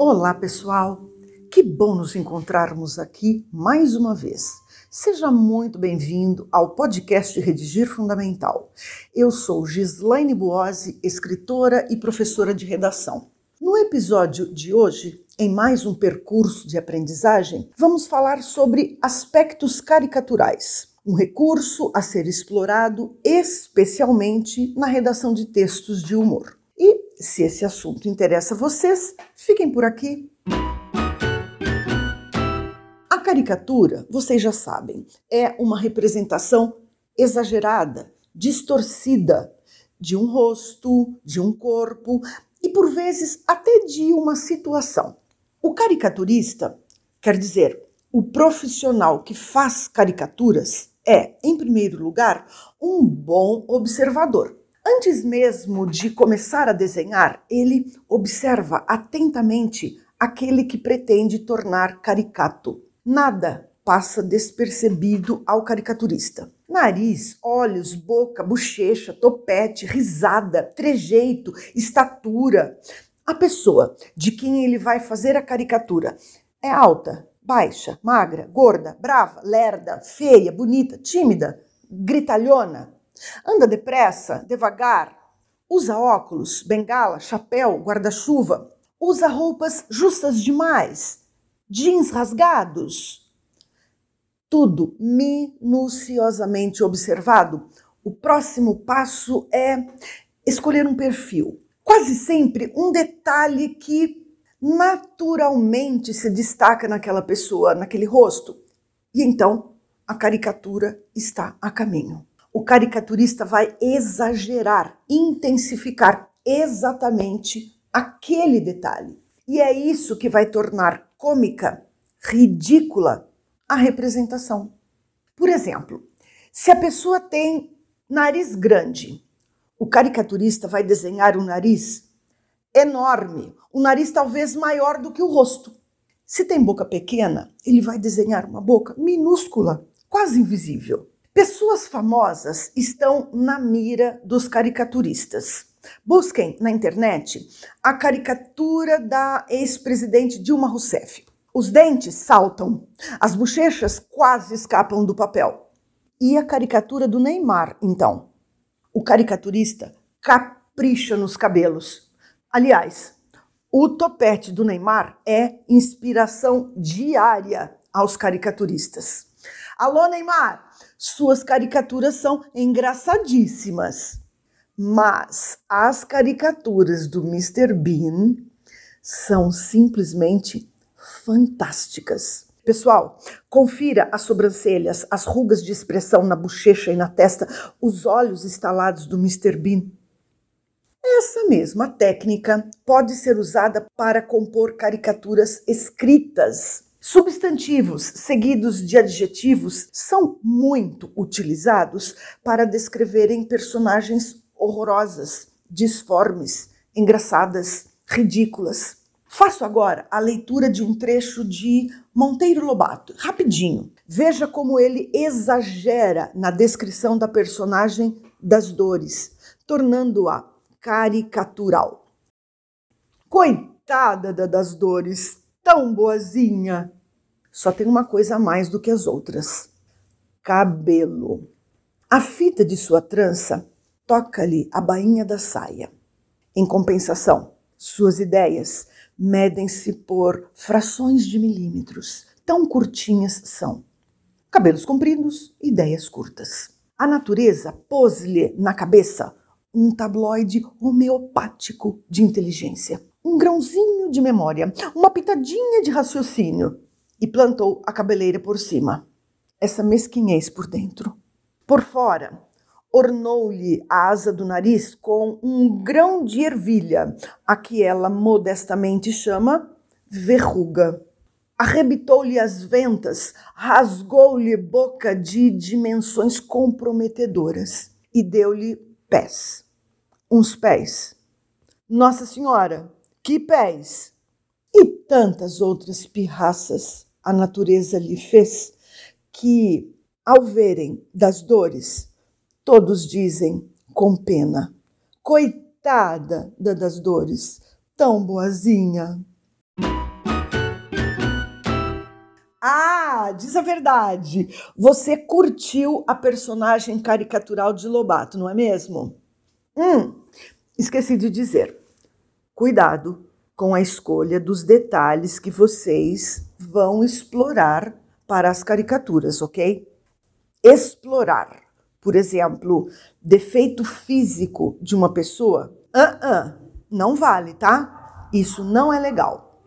Olá, pessoal! Que bom nos encontrarmos aqui mais uma vez. Seja muito bem-vindo ao podcast Redigir Fundamental. Eu sou Gislaine Buozzi, escritora e professora de redação. No episódio de hoje, em mais um percurso de aprendizagem, vamos falar sobre aspectos caricaturais, um recurso a ser explorado especialmente na redação de textos de humor. Se esse assunto interessa a vocês, fiquem por aqui. A caricatura, vocês já sabem, é uma representação exagerada, distorcida de um rosto, de um corpo e por vezes até de uma situação. O caricaturista, quer dizer, o profissional que faz caricaturas, é, em primeiro lugar, um bom observador. Antes mesmo de começar a desenhar, ele observa atentamente aquele que pretende tornar caricato. Nada passa despercebido ao caricaturista. Nariz, olhos, boca, bochecha, topete, risada, trejeito, estatura. A pessoa de quem ele vai fazer a caricatura é alta, baixa, magra, gorda, brava, lerda, feia, bonita, tímida, gritalhona. Anda depressa, devagar. Usa óculos, bengala, chapéu, guarda-chuva. Usa roupas justas demais. Jeans rasgados. Tudo minuciosamente observado. O próximo passo é escolher um perfil. Quase sempre um detalhe que naturalmente se destaca naquela pessoa, naquele rosto. E então a caricatura está a caminho o caricaturista vai exagerar, intensificar exatamente aquele detalhe. E é isso que vai tornar cômica, ridícula a representação. Por exemplo, se a pessoa tem nariz grande, o caricaturista vai desenhar um nariz enorme, um nariz talvez maior do que o rosto. Se tem boca pequena, ele vai desenhar uma boca minúscula, quase invisível. Pessoas famosas estão na mira dos caricaturistas. Busquem na internet a caricatura da ex-presidente Dilma Rousseff. Os dentes saltam, as bochechas quase escapam do papel. E a caricatura do Neymar, então? O caricaturista capricha nos cabelos. Aliás, o topete do Neymar é inspiração diária aos caricaturistas. Alô, Neymar! Suas caricaturas são engraçadíssimas. Mas as caricaturas do Mr. Bean são simplesmente fantásticas. Pessoal, confira as sobrancelhas, as rugas de expressão na bochecha e na testa, os olhos estalados do Mr. Bean. Essa mesma técnica pode ser usada para compor caricaturas escritas. Substantivos seguidos de adjetivos são muito utilizados para descreverem personagens horrorosas, disformes, engraçadas, ridículas. Faço agora a leitura de um trecho de Monteiro Lobato, rapidinho. Veja como ele exagera na descrição da personagem das dores, tornando-a caricatural. Coitada das dores, tão boazinha, só tem uma coisa a mais do que as outras: cabelo. A fita de sua trança toca-lhe a bainha da saia. Em compensação, suas ideias medem-se por frações de milímetros, tão curtinhas são. Cabelos compridos, ideias curtas. A natureza pôs-lhe na cabeça um tabloide homeopático de inteligência, um grãozinho de memória, uma pitadinha de raciocínio, e plantou a cabeleira por cima. Essa mesquinhez por dentro. Por fora, ornou-lhe a asa do nariz com um grão de ervilha, a que ela modestamente chama verruga. Arrebitou-lhe as ventas, rasgou-lhe boca de dimensões comprometedoras e deu-lhe pés. Uns pés. Nossa Senhora, que pés! E tantas outras pirraças a natureza lhe fez, que, ao verem das dores, todos dizem com pena: Coitada das dores, tão boazinha. Ah, diz a verdade. Você curtiu a personagem caricatural de Lobato, não é mesmo? Hum, esqueci de dizer. Cuidado com a escolha dos detalhes que vocês vão explorar para as caricaturas, ok? Explorar, por exemplo, defeito físico de uma pessoa, uh -uh, não vale, tá? Isso não é legal.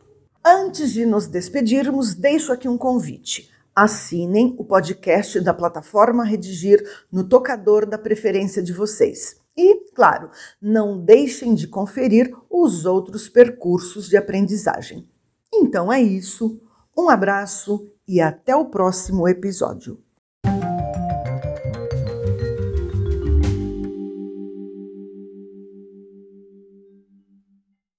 Antes de nos despedirmos, deixo aqui um convite. Assinem o podcast da plataforma Redigir no tocador da preferência de vocês. E, claro, não deixem de conferir os outros percursos de aprendizagem. Então é isso, um abraço e até o próximo episódio.